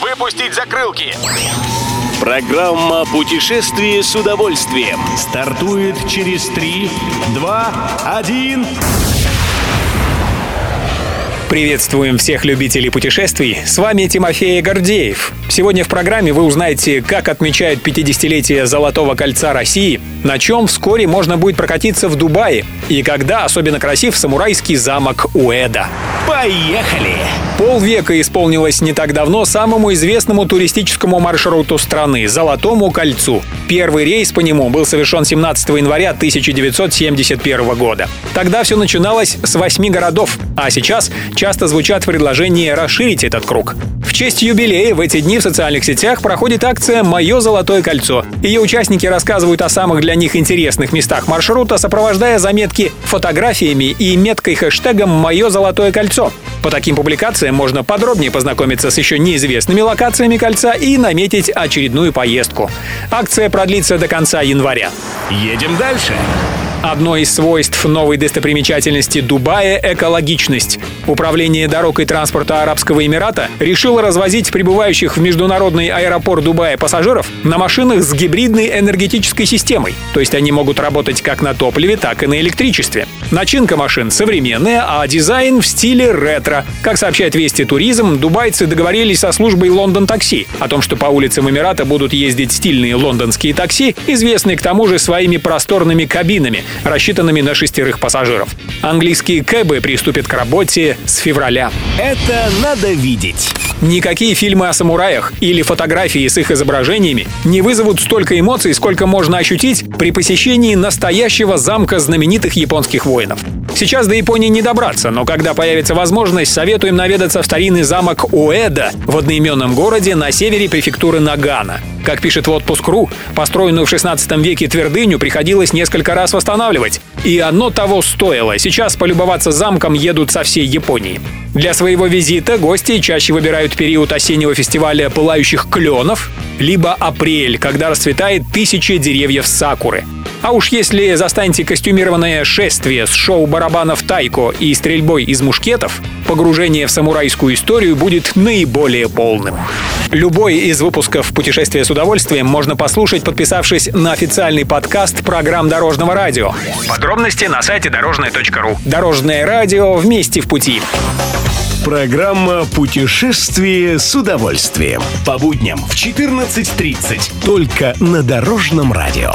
Выпустить закрылки! Программа «Путешествие с удовольствием» стартует через 3, 2, 1... Приветствуем всех любителей путешествий. С вами Тимофей Гордеев. Сегодня в программе вы узнаете, как отмечают 50-летие Золотого кольца России, на чем вскоре можно будет прокатиться в Дубае и когда особенно красив самурайский замок Уэда. Поехали! Полвека исполнилось не так давно самому известному туристическому маршруту страны – Золотому кольцу. Первый рейс по нему был совершен 17 января 1971 года. Тогда все начиналось с восьми городов, а сейчас часто звучат предложения расширить этот круг. В честь юбилея в эти дни в социальных сетях проходит акция «Мое золотое кольцо». Ее участники рассказывают о самых для них интересных местах маршрута, сопровождая заметки фотографиями и меткой хэштегом «Мое золотое кольцо». По таким публикациям можно подробнее познакомиться с еще неизвестными локациями кольца и наметить очередную поездку. Акция продлится до конца января. Едем дальше. Одно из свойств новой достопримечательности Дубая – экологичность. Управление дорог и транспорта Арабского Эмирата решило развозить прибывающих в международный аэропорт Дубая пассажиров на машинах с гибридной энергетической системой. То есть они могут работать как на топливе, так и на электричестве. Начинка машин современная, а дизайн в стиле ретро. Как сообщает Вести Туризм, дубайцы договорились со службой Лондон Такси о том, что по улицам Эмирата будут ездить стильные лондонские такси, известные к тому же своими просторными кабинами, рассчитанными на шестерых пассажиров. Английские кэбы приступят к работе с февраля. Это надо видеть. Никакие фильмы о самураях или фотографии с их изображениями не вызовут столько эмоций, сколько можно ощутить при посещении настоящего замка знаменитых японских воинов. Сейчас до Японии не добраться, но когда появится возможность, советуем наведаться в старинный замок Уэда в одноименном городе на севере префектуры Нагана. Как пишет в отпуск.ру, построенную в 16 веке твердыню приходилось несколько раз восстанавливать. И оно того стоило. Сейчас полюбоваться замком едут со всей Японии. Для своего визита гости чаще выбирают период осеннего фестиваля пылающих кленов, либо апрель, когда расцветает тысячи деревьев сакуры. А уж если застанете костюмированное шествие с шоу барабанов тайко и стрельбой из мушкетов, погружение в самурайскую историю будет наиболее полным. Любой из выпусков «Путешествие с удовольствием» можно послушать, подписавшись на официальный подкаст программ Дорожного радио. Подробности на сайте дорожное.ру. Дорожное радио вместе в пути. Программа «Путешествие с удовольствием». По будням в 14.30. Только на Дорожном радио.